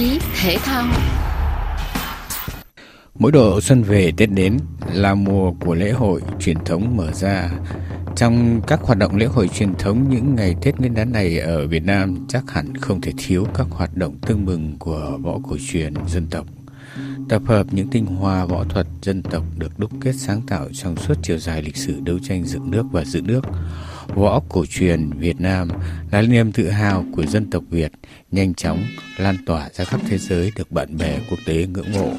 chí, thể thao Mỗi độ xuân về Tết đến, là mùa của lễ hội truyền thống mở ra. Trong các hoạt động lễ hội truyền thống, những ngày Tết Nguyên đán này ở Việt Nam chắc hẳn không thể thiếu các hoạt động tương mừng của võ cổ truyền dân tộc. Tập hợp những tinh hoa võ thuật dân tộc được đúc kết sáng tạo trong suốt chiều dài lịch sử đấu tranh dựng nước và giữ nước. Võ cổ truyền Việt Nam là niềm tự hào của dân tộc Việt, nhanh chóng lan tỏa ra khắp thế giới được bạn bè quốc tế ngưỡng mộ.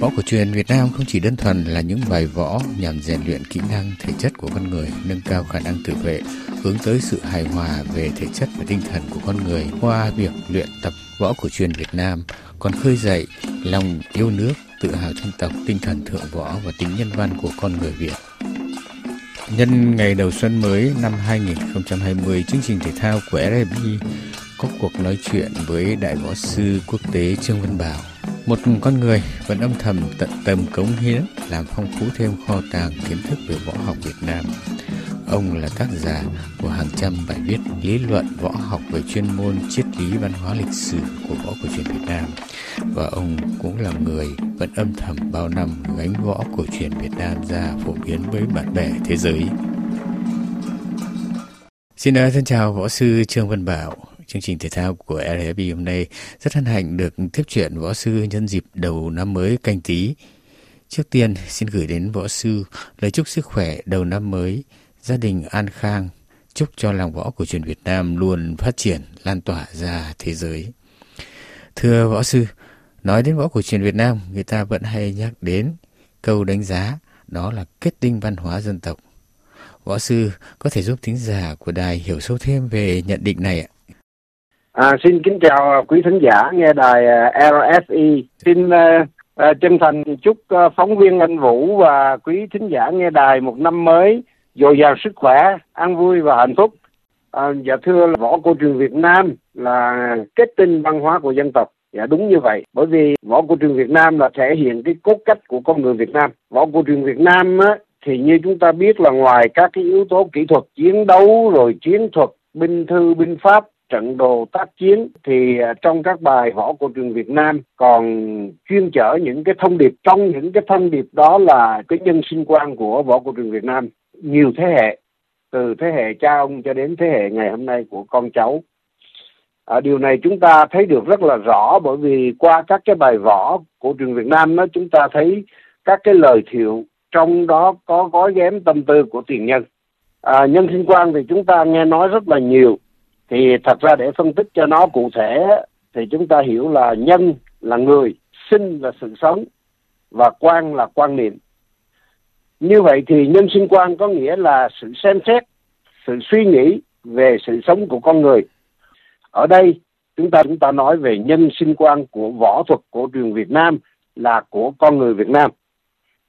Võ cổ truyền Việt Nam không chỉ đơn thuần là những bài võ nhằm rèn luyện kỹ năng thể chất của con người, nâng cao khả năng tự vệ, hướng tới sự hài hòa về thể chất và tinh thần của con người qua việc luyện tập võ cổ truyền Việt Nam còn khơi dậy lòng yêu nước, tự hào dân tộc, tinh thần thượng võ và tính nhân văn của con người Việt. Nhân ngày đầu xuân mới năm 2020, chương trình thể thao của RFI có cuộc nói chuyện với đại võ sư quốc tế Trương Văn Bảo một con người vẫn âm thầm tận tâm cống hiến làm phong phú thêm kho tàng kiến thức về võ học Việt Nam. Ông là tác giả của hàng trăm bài viết lý luận võ học về chuyên môn triết lý văn hóa lịch sử của võ cổ truyền Việt Nam. Và ông cũng là người vẫn âm thầm bao năm gánh võ cổ truyền Việt Nam ra phổ biến với bạn bè thế giới. Xin à, thân chào võ sư Trương Văn Bảo chương trình thể thao của LFB hôm nay rất hân hạnh được tiếp chuyện võ sư nhân dịp đầu năm mới canh tí. Trước tiên xin gửi đến võ sư lời chúc sức khỏe đầu năm mới, gia đình an khang, chúc cho làng võ của truyền Việt Nam luôn phát triển, lan tỏa ra thế giới. Thưa võ sư, nói đến võ cổ truyền Việt Nam, người ta vẫn hay nhắc đến câu đánh giá đó là kết tinh văn hóa dân tộc. Võ sư có thể giúp thính giả của đài hiểu sâu thêm về nhận định này ạ? À, xin kính chào quý thính giả nghe đài à, RFI. Xin uh, uh, chân thành chúc uh, phóng viên anh Vũ và quý thính giả nghe đài một năm mới dồi dào sức khỏe, an vui và hạnh phúc. À, dạ thưa là võ cổ truyền Việt Nam là kết tinh văn hóa của dân tộc. Dạ đúng như vậy. Bởi vì võ cổ truyền Việt Nam là thể hiện cái cốt cách của con người Việt Nam. Võ cổ truyền Việt Nam á, thì như chúng ta biết là ngoài các cái yếu tố kỹ thuật chiến đấu rồi chiến thuật binh thư binh pháp trận đồ tác chiến thì à, trong các bài võ cổ truyền Việt Nam còn chuyên chở những cái thông điệp trong những cái thông điệp đó là cái nhân sinh quan của võ cổ truyền Việt Nam nhiều thế hệ từ thế hệ cha ông cho đến thế hệ ngày hôm nay của con cháu. À, điều này chúng ta thấy được rất là rõ bởi vì qua các cái bài võ của trường Việt Nam đó chúng ta thấy các cái lời thiệu trong đó có gói ghém tâm tư của tiền nhân. À, nhân sinh quan thì chúng ta nghe nói rất là nhiều thì thật ra để phân tích cho nó cụ thể thì chúng ta hiểu là nhân là người sinh là sự sống và quan là quan niệm như vậy thì nhân sinh quan có nghĩa là sự xem xét, sự suy nghĩ về sự sống của con người. Ở đây, chúng ta chúng ta nói về nhân sinh quan của võ thuật cổ truyền Việt Nam là của con người Việt Nam.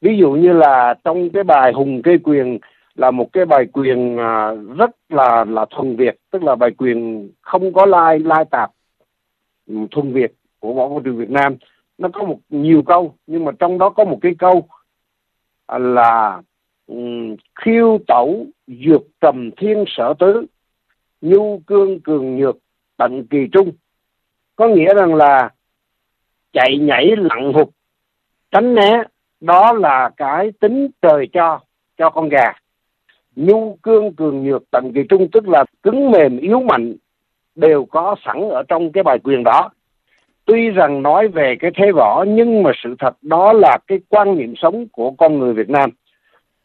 Ví dụ như là trong cái bài hùng kê quyền là một cái bài quyền à, rất là là thuần việt, tức là bài quyền không có lai lai tạp ừ, thuần việt của võ cổ truyền Việt Nam. Nó có một nhiều câu, nhưng mà trong đó có một cái câu là um, khiêu tẩu dược trầm thiên sở tứ nhu cương cường nhược tận kỳ trung. Có nghĩa rằng là chạy nhảy lặn hụt tránh né đó là cái tính trời cho cho con gà. Nhu cương cường nhược tận kỳ trung tức là cứng mềm yếu mạnh đều có sẵn ở trong cái bài quyền đó tuy rằng nói về cái thế võ nhưng mà sự thật đó là cái quan niệm sống của con người Việt Nam.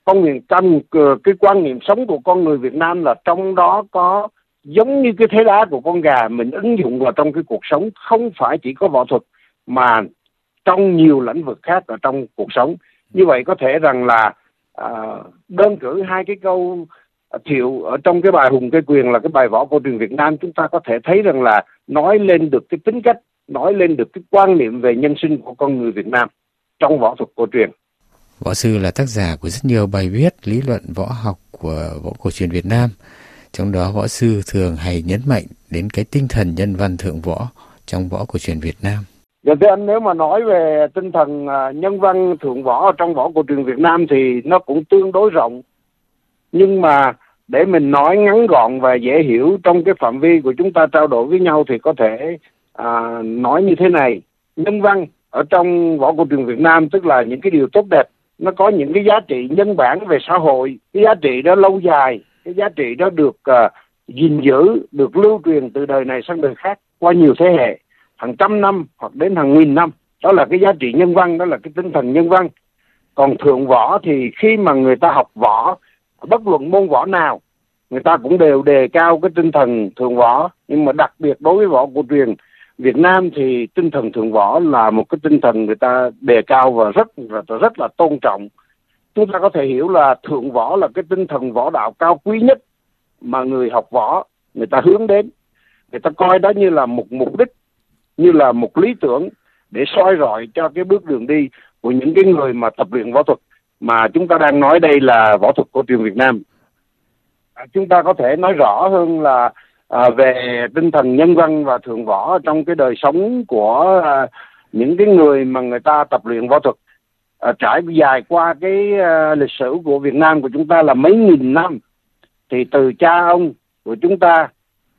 Con người trong ờ, cái quan niệm sống của con người Việt Nam là trong đó có giống như cái thế đá của con gà mình ứng dụng vào trong cái cuộc sống không phải chỉ có võ thuật mà trong nhiều lĩnh vực khác ở trong cuộc sống. Như vậy có thể rằng là à, đơn cử hai cái câu thiệu ở trong cái bài hùng cây quyền là cái bài võ cổ truyền Việt Nam chúng ta có thể thấy rằng là nói lên được cái tính cách nói lên được cái quan niệm về nhân sinh của con người Việt Nam trong võ thuật cổ truyền. Võ sư là tác giả của rất nhiều bài viết lý luận võ học của võ cổ truyền Việt Nam. Trong đó võ sư thường hay nhấn mạnh đến cái tinh thần nhân văn thượng võ trong võ cổ truyền Việt Nam. Dạ thưa anh nếu mà nói về tinh thần à, nhân văn thượng võ trong võ cổ truyền Việt Nam thì nó cũng tương đối rộng. Nhưng mà để mình nói ngắn gọn và dễ hiểu trong cái phạm vi của chúng ta trao đổi với nhau thì có thể à, nói như thế này nhân văn ở trong võ cổ truyền Việt Nam tức là những cái điều tốt đẹp nó có những cái giá trị nhân bản về xã hội. Cái giá trị đó lâu dài cái giá trị đó được uh, gìn giữ được lưu truyền từ đời này sang đời khác qua nhiều thế hệ hàng trăm năm hoặc đến hàng nghìn năm. Đó là cái giá trị nhân văn đó là cái tinh thần nhân văn. Còn thượng võ thì khi mà người ta học võ bất luận môn võ nào người ta cũng đều đề cao cái tinh thần thượng võ. Nhưng mà đặc biệt đối với võ cổ truyền Việt Nam thì tinh thần thượng võ là một cái tinh thần người ta đề cao và rất và rất là tôn trọng. Chúng ta có thể hiểu là thượng võ là cái tinh thần võ đạo cao quý nhất mà người học võ người ta hướng đến. Người ta coi đó như là một mục đích như là một lý tưởng để soi rọi cho cái bước đường đi của những cái người mà tập luyện võ thuật mà chúng ta đang nói đây là võ thuật cổ truyền Việt Nam. À, chúng ta có thể nói rõ hơn là à, về tinh thần nhân văn và thượng võ trong cái đời sống của à, những cái người mà người ta tập luyện võ thuật à, trải dài qua cái à, lịch sử của Việt Nam của chúng ta là mấy nghìn năm thì từ cha ông của chúng ta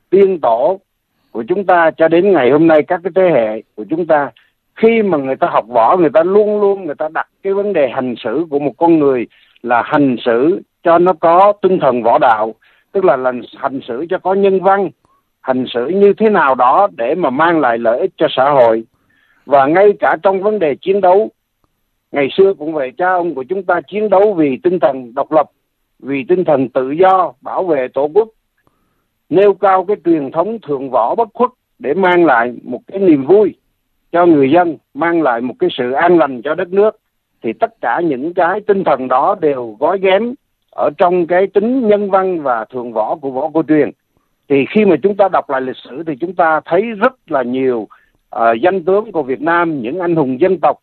tiên tổ của chúng ta cho đến ngày hôm nay các cái thế hệ của chúng ta khi mà người ta học võ người ta luôn luôn người ta đặt cái vấn đề hành xử của một con người là hành xử cho nó có tinh thần võ đạo tức là lần hành xử cho có nhân văn, hành xử như thế nào đó để mà mang lại lợi ích cho xã hội. Và ngay cả trong vấn đề chiến đấu, ngày xưa cũng vậy, cha ông của chúng ta chiến đấu vì tinh thần độc lập, vì tinh thần tự do, bảo vệ tổ quốc, nêu cao cái truyền thống thượng võ bất khuất để mang lại một cái niềm vui cho người dân, mang lại một cái sự an lành cho đất nước. Thì tất cả những cái tinh thần đó đều gói ghém ở trong cái tính nhân văn và thường võ của võ cổ truyền thì khi mà chúng ta đọc lại lịch sử thì chúng ta thấy rất là nhiều uh, danh tướng của Việt Nam những anh hùng dân tộc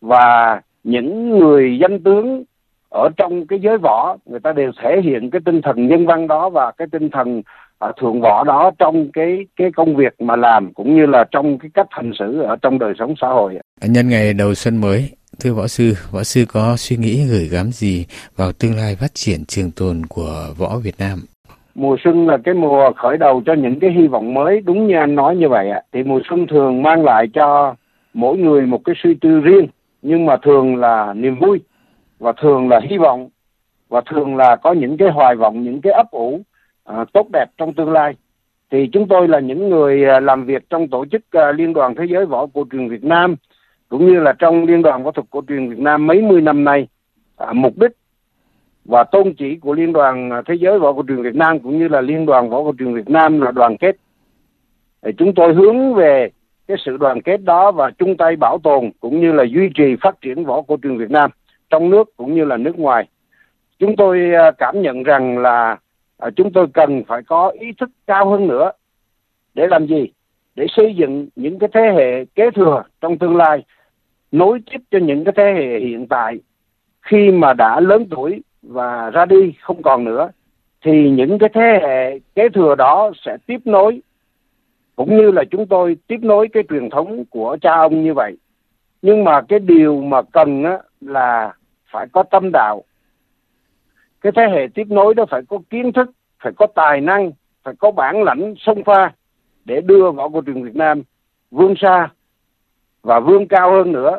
và những người danh tướng ở trong cái giới võ người ta đều thể hiện cái tinh thần nhân văn đó và cái tinh thần uh, thượng võ đó trong cái cái công việc mà làm cũng như là trong cái cách hành xử ở trong đời sống xã hội. Nhân ngày đầu xuân mới, thưa võ sư, võ sư có suy nghĩ gửi gắm gì vào tương lai phát triển trường tồn của võ Việt Nam? Mùa xuân là cái mùa khởi đầu cho những cái hy vọng mới, đúng như anh nói như vậy ạ. Thì mùa xuân thường mang lại cho mỗi người một cái suy tư riêng, nhưng mà thường là niềm vui và thường là hy vọng và thường là có những cái hoài vọng, những cái ấp ủ à, tốt đẹp trong tương lai thì chúng tôi là những người à, làm việc trong tổ chức à, liên đoàn thế giới võ cổ truyền Việt Nam cũng như là trong liên đoàn võ thuật cổ truyền Việt Nam mấy mươi năm nay à, mục đích và tôn chỉ của liên đoàn à, thế giới võ cổ truyền Việt Nam cũng như là liên đoàn võ cổ truyền Việt Nam là đoàn kết. Thì chúng tôi hướng về cái sự đoàn kết đó và chung tay bảo tồn cũng như là duy trì phát triển võ cổ truyền Việt Nam trong nước cũng như là nước ngoài. Chúng tôi à, cảm nhận rằng là à, chúng tôi cần phải có ý thức cao hơn nữa để làm gì? Để xây dựng những cái thế hệ kế thừa trong tương lai nối tiếp cho những cái thế hệ hiện tại. Khi mà đã lớn tuổi và ra đi không còn nữa thì những cái thế hệ kế thừa đó sẽ tiếp nối. Cũng như là chúng tôi tiếp nối cái truyền thống của cha ông như vậy. Nhưng mà cái điều mà cần á, là phải có tâm đạo. Cái thế hệ tiếp nối đó phải có kiến thức phải có tài năng phải có bản lãnh sông pha để đưa võ cổ truyền Việt Nam vươn xa và vươn cao hơn nữa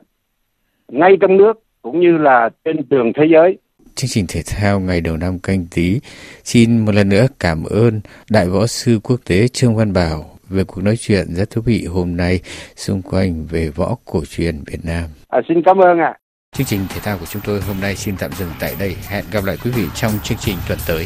ngay trong nước cũng như là trên trường thế giới. Chương trình thể thao ngày đầu năm canh tí xin một lần nữa cảm ơn Đại Võ Sư Quốc tế Trương Văn Bảo về cuộc nói chuyện rất thú vị hôm nay xung quanh về võ cổ truyền Việt Nam. À, xin cảm ơn ạ. À. Chương trình thể thao của chúng tôi hôm nay xin tạm dừng tại đây. Hẹn gặp lại quý vị trong chương trình tuần tới.